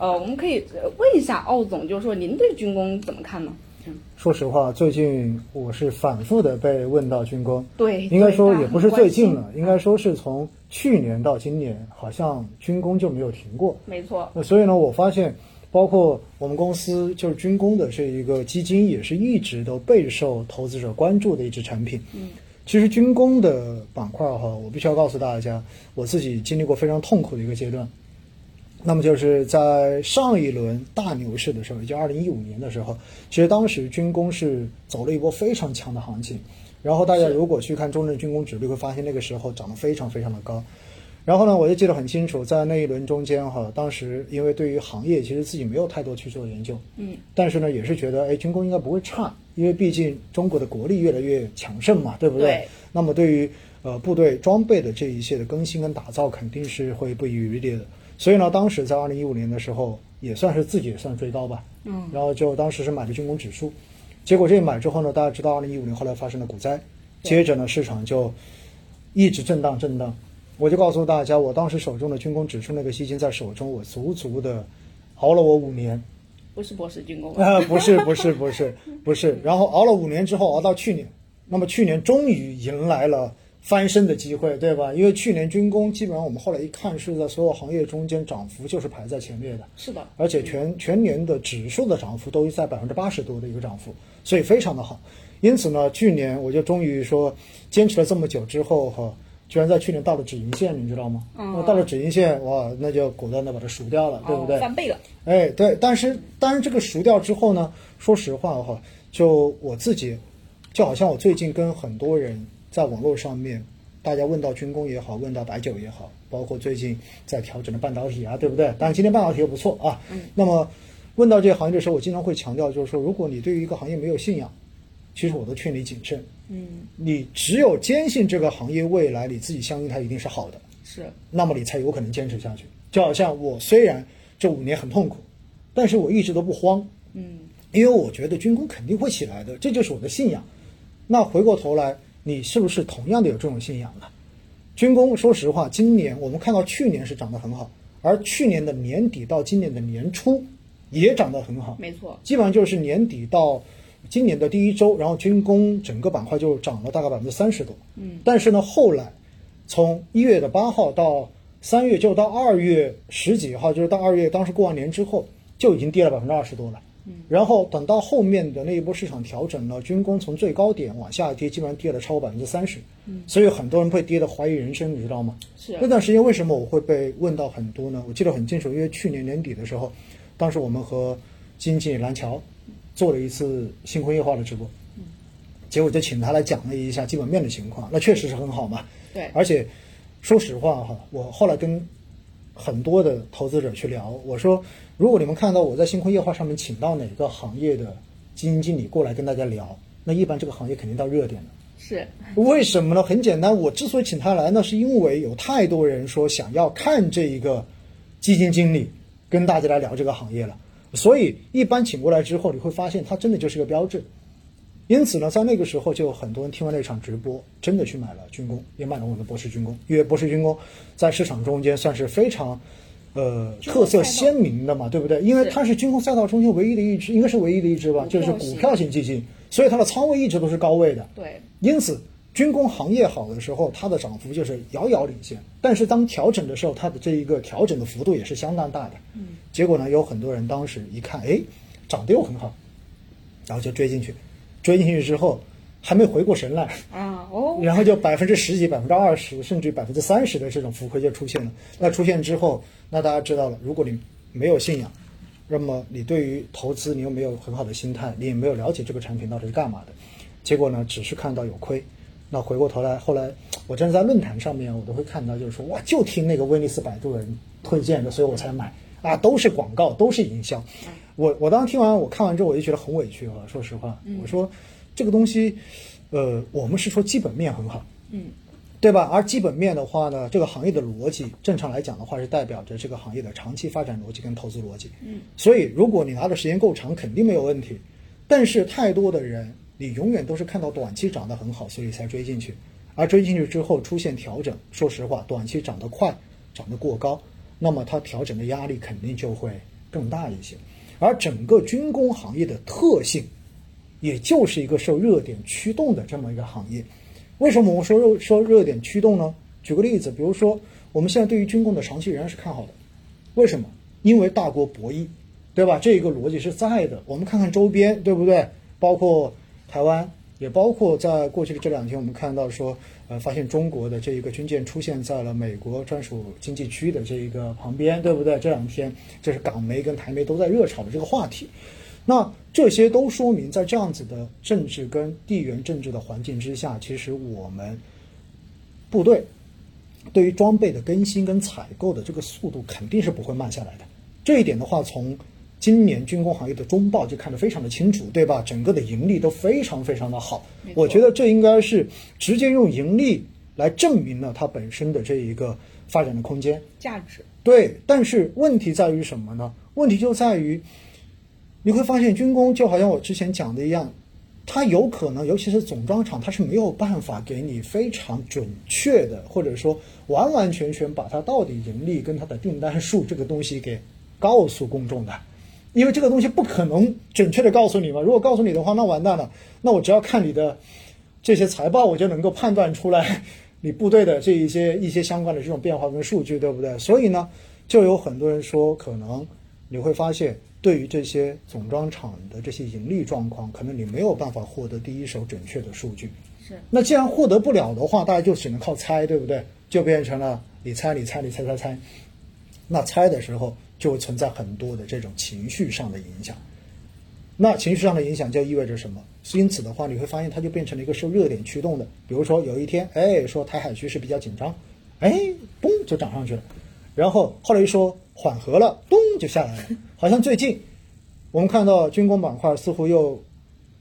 呃，我们可以呃问一下奥总，就是说您对军工怎么看呢？说实话，最近我是反复的被问到军工，对，应该说也不是最近了，应该说是从去年到今年，好像军工就没有停过。没错，那所以呢，我发现，包括我们公司就是军工的这一个基金，也是一直都备受投资者关注的一只产品。嗯，其实军工的板块哈，我必须要告诉大家，我自己经历过非常痛苦的一个阶段。那么就是在上一轮大牛市的时候，也就二零一五年的时候，其实当时军工是走了一波非常强的行情。然后大家如果去看中证军工指数，会发现那个时候涨得非常非常的高。然后呢，我就记得很清楚，在那一轮中间哈，当时因为对于行业其实自己没有太多去做研究，嗯，但是呢，也是觉得哎，军工应该不会差，因为毕竟中国的国力越来越强盛嘛，对不对那么对于呃部队装备的这一些的更新跟打造，肯定是会不遗余力的。所以呢，当时在二零一五年的时候，也算是自己也算追高吧，嗯，然后就当时是买的军工指数，结果这一买之后呢，大家知道二零一五年后来发生了股灾，接着呢市场就一直震荡震荡。我就告诉大家，我当时手中的军工指数那个基金在手中，我足足的熬了我五年，不是博士军工，啊，不是不是不是不是，然后熬了五年之后，熬到去年，那么去年终于迎来了翻身的机会，对吧？因为去年军工基本上我们后来一看是在所有行业中间涨幅就是排在前列的，是的，而且全全年的指数的涨幅都在百分之八十多的一个涨幅，所以非常的好。因此呢，去年我就终于说坚持了这么久之后哈，居然在去年到了止盈线，你知道吗？嗯那到了止盈线，哇，那就果断的把它赎掉了，对不对？哦翻倍了，哎，对，但是当然这个赎掉之后呢，说实话哈，就我自己，就好像我最近跟很多人在网络上面，大家问到军工也好，问到白酒也好，包括最近在调整的半导体啊，对不对？当然今天半导体也不错啊。嗯。那么问到这个行业的时候，我经常会强调，就是说，如果你对于一个行业没有信仰，其实我都劝你谨慎。嗯，你只有坚信这个行业未来你自己相信它一定是好的，是，那么你才有可能坚持下去。就好像我虽然这五年很痛苦，但是我一直都不慌，嗯，因为我觉得军工肯定会起来的，这就是我的信仰。那回过头来，你是不是同样的有这种信仰呢？军工，说实话，今年我们看到去年是涨得很好，而去年的年底到今年的年初也涨得很好，没错，基本上就是年底到今年的第一周，然后军工整个板块就涨了大概百分之三十多。嗯，但是呢，后来从一月的八号到三月，就到二月十几号，就是到二月当时过完年之后，就已经跌了百分之二十多了。嗯，然后等到后面的那一波市场调整呢，军工从最高点往下跌，基本上跌了超过百分之三十。嗯，所以很多人会跌得怀疑人生，你知道吗？是那段时间为什么我会被问到很多呢？我记得很清楚，因为去年年底的时候，当时我们和基金经理蓝桥做了一次星空夜话的直播，结果就请他来讲了一下基本面的情况，那确实是很好嘛。对，而且说实话哈，我后来跟很多的投资者去聊，我说如果你们看到我在星空夜话上面请到哪个行业的基金经理过来跟大家聊，那一般这个行业肯定到热点了。是，为什么呢？很简单，我之所以请他来，那是因为有太多人说想要看这一个基金经理跟大家来聊这个行业了，所以一般请过来之后，你会发现他真的就是个标志。因此呢，在那个时候就有很多人听完那场直播，真的去买了军工，也买了我们的博士军工，因为博士军工在市场中间算是非常。呃，特色鲜明的嘛，对不对？因为它是军工赛道中间唯一的一支，应该是唯一的一支吧，就是股票型基金，所以它的仓位一直都是高位的。对，因此军工行业好的时候，它的涨幅就是遥遥领先。但是当调整的时候，它的这一个调整的幅度也是相当大的。嗯，结果呢，有很多人当时一看，哎，涨得又很好，然后就追进去，追进去之后还没回过神来啊，哦，然后就百分之十几、百分之二十，甚至百分之三十的这种浮亏就出现了。那出现之后，那大家知道了，如果你没有信仰，那么你对于投资你又没有很好的心态，你也没有了解这个产品到底是干嘛的，结果呢，只是看到有亏。那回过头来，后来我真的在论坛上面，我都会看到，就是说，哇，就听那个威尼斯摆渡人推荐的，所以我才买啊，都是广告，都是营销。我我当时听完，我看完之后，我就觉得很委屈啊，说实话，我说这个东西，呃，我们是说基本面很好，嗯，对吧？而基本面的话呢，这个行业的逻辑，正常来讲的话，是代表着这个行业的长期发展逻辑跟投资逻辑。嗯，所以如果你拿的时间够长，肯定没有问题。但是太多的人，你永远都是看到短期涨得很好，所以才追进去，而追进去之后出现调整，说实话，短期涨得快，涨得过高，那么它调整的压力肯定就会更大一些。而整个军工行业的特性，也就是一个受热点驱动的这么一个行业。为什么我们说热说热点驱动呢？举个例子，比如说我们现在对于军工的长期仍然是看好的，为什么？因为大国博弈，对吧？这一个逻辑是在的。我们看看周边，对不对？包括台湾，也包括在过去的这两天，我们看到说，呃，发现中国的这一个军舰出现在了美国专属经济区的这一个旁边，对不对？这两天这是港媒跟台媒都在热炒的这个话题。那这些都说明，在这样子的政治跟地缘政治的环境之下，其实我们部队对于装备的更新跟采购的这个速度肯定是不会慢下来的。这一点的话，从今年军工行业的中报就看得非常的清楚，对吧？整个的盈利都非常非常的好。我觉得这应该是直接用盈利来证明了它本身的这一个发展的空间价值。对，但是问题在于什么呢？问题就在于你会发现军工就好像我之前讲的一样，它有可能，尤其是总装厂，它是没有办法给你非常准确的，或者说完完全全把它到底盈利跟它的订单数这个东西给。告诉公众的，因为这个东西不可能准确的告诉你嘛。如果告诉你的话，那完蛋了。那我只要看你的这些财报，我就能够判断出来你部队的这一些一些相关的这种变化跟数据，对不对？所以呢，就有很多人说，可能你会发现，对于这些总装厂的这些盈利状况，可能你没有办法获得第一手准确的数据。是。那既然获得不了的话，大家就只能靠猜，对不对？就变成了你猜，你猜，你猜猜猜。那猜的时候。就会存在很多的这种情绪上的影响，那情绪上的影响就意味着什么？因此的话，你会发现它就变成了一个受热点驱动的。比如说有一天，哎，说台海局势比较紧张，哎，咚就涨上去了，然后后来一说缓和了，咚就下来了。好像最近我们看到军工板块似乎又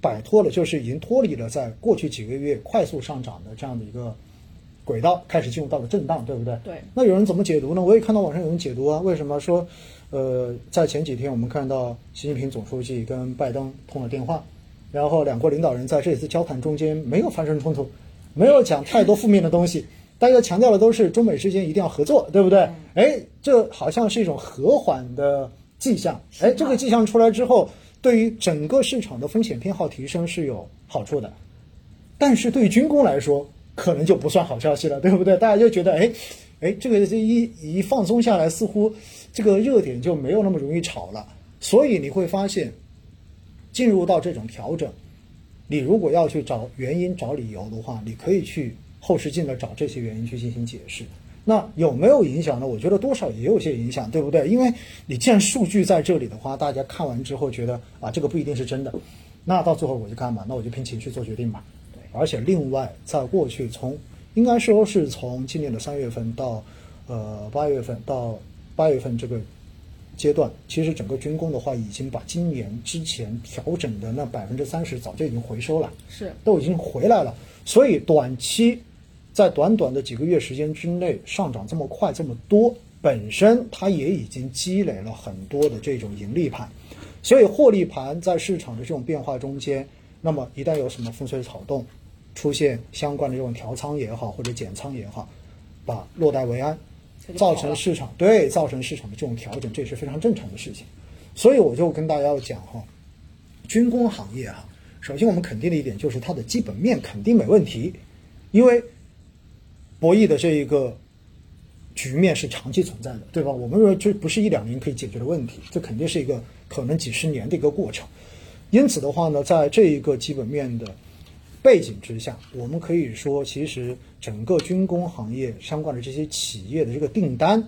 摆脱了，就是已经脱离了在过去几个月快速上涨的这样的一个。轨道开始进入到了震荡，对不对？对。那有人怎么解读呢？我也看到网上有人解读啊，为什么说，呃，在前几天我们看到习近平总书记跟拜登通了电话，然后两国领导人在这一次交谈中间没有发生冲突，没有讲太多负面的东西，大家强调的都是中美之间一定要合作，对不对？哎，这好像是一种和缓的迹象。哎，这个迹象出来之后，对于整个市场的风险偏好提升是有好处的，但是对于军工来说。可能就不算好消息了，对不对？大家就觉得，哎，哎，这个这一一放松下来，似乎这个热点就没有那么容易炒了。所以你会发现，进入到这种调整，你如果要去找原因、找理由的话，你可以去后视镜的找这些原因去进行解释。那有没有影响呢？我觉得多少也有些影响，对不对？因为你既然数据在这里的话，大家看完之后觉得啊，这个不一定是真的，那到最后我就干嘛？那我就凭情绪做决定吧。而且另外，在过去从应该说是从今年的三月份到呃八月份到八月份这个阶段，其实整个军工的话已经把今年之前调整的那百分之三十早就已经回收了，是都已经回来了。所以短期在短短的几个月时间之内上涨这么快这么多，本身它也已经积累了很多的这种盈利盘，所以获利盘在市场的这种变化中间，那么一旦有什么风吹草动。出现相关的这种调仓也好，或者减仓也好，把落袋为安，造成市场对造成市场的这种调整，这也是非常正常的事情。所以我就跟大家要讲哈，军工行业哈，首先我们肯定的一点就是它的基本面肯定没问题，因为博弈的这一个局面是长期存在的，对吧？我们认为这不是一两年可以解决的问题，这肯定是一个可能几十年的一个过程。因此的话呢，在这一个基本面的。背景之下，我们可以说，其实整个军工行业相关的这些企业的这个订单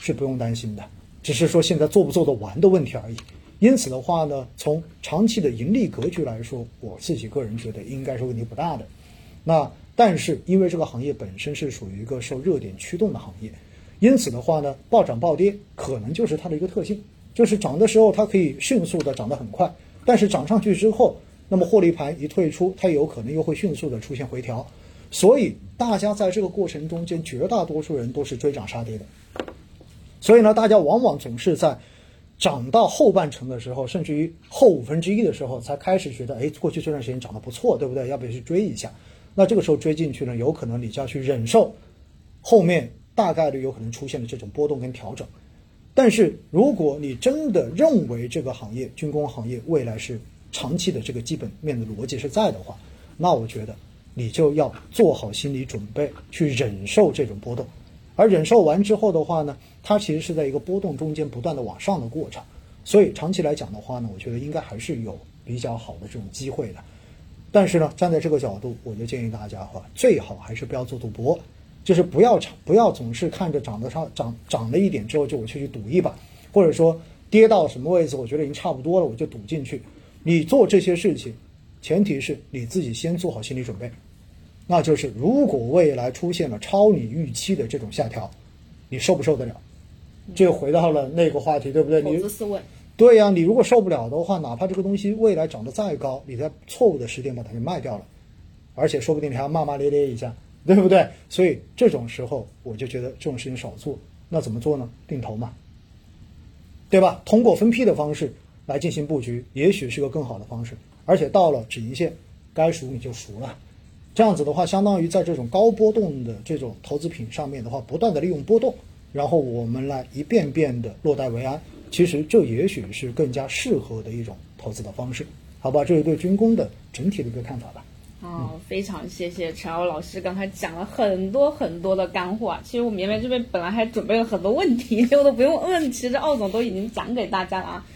是不用担心的，只是说现在做不做得完的问题而已。因此的话呢，从长期的盈利格局来说，我自己个人觉得应该是问题不大的。那但是因为这个行业本身是属于一个受热点驱动的行业，因此的话呢，暴涨暴跌可能就是它的一个特性，就是涨的时候它可以迅速的涨得很快，但是涨上去之后。那么获利盘一退出，它有可能又会迅速的出现回调，所以大家在这个过程中间，绝大多数人都是追涨杀跌的。所以呢，大家往往总是在涨到后半程的时候，甚至于后五分之一的时候，才开始觉得，哎，过去这段时间涨得不错，对不对？要不要去追一下？那这个时候追进去呢，有可能你就要去忍受后面大概率有可能出现的这种波动跟调整。但是如果你真的认为这个行业军工行业未来是长期的这个基本面的逻辑是在的话，那我觉得你就要做好心理准备，去忍受这种波动。而忍受完之后的话呢，它其实是在一个波动中间不断的往上的过程。所以长期来讲的话呢，我觉得应该还是有比较好的这种机会的。但是呢，站在这个角度，我就建议大家哈，最好还是不要做赌博，就是不要长，不要总是看着涨得上涨涨了一点之后就我去去赌一把，或者说跌到什么位置，我觉得已经差不多了，我就赌进去。你做这些事情，前提是你自己先做好心理准备，那就是如果未来出现了超你预期的这种下调，你受不受得了？这又回到了那个话题，对不对？投你资思维。对呀、你如果受不了的话，哪怕这个东西未来涨得再高，你在错误的时间把它给卖掉了，而且说不定你还要骂骂咧咧一下，对不对？所以这种时候，我就觉得这种事情少做。那怎么做呢？定投嘛，对吧？通过分批的方式来进行布局，也许是个更好的方式。而且到了止盈线，该赎你就赎了。这样子的话，相当于在这种高波动的这种投资品上面的话，不断的利用波动，然后我们来一遍遍的落袋为安。其实这也许是更加适合的一种投资的方式，好吧？这是对军工的整体的一个看法吧。好，非常谢谢陈欧老师刚才讲了很多很多的干货啊。其实我绵绵这边本来还准备了很多问题，结果都不用问，其实奥总都已经讲给大家了啊。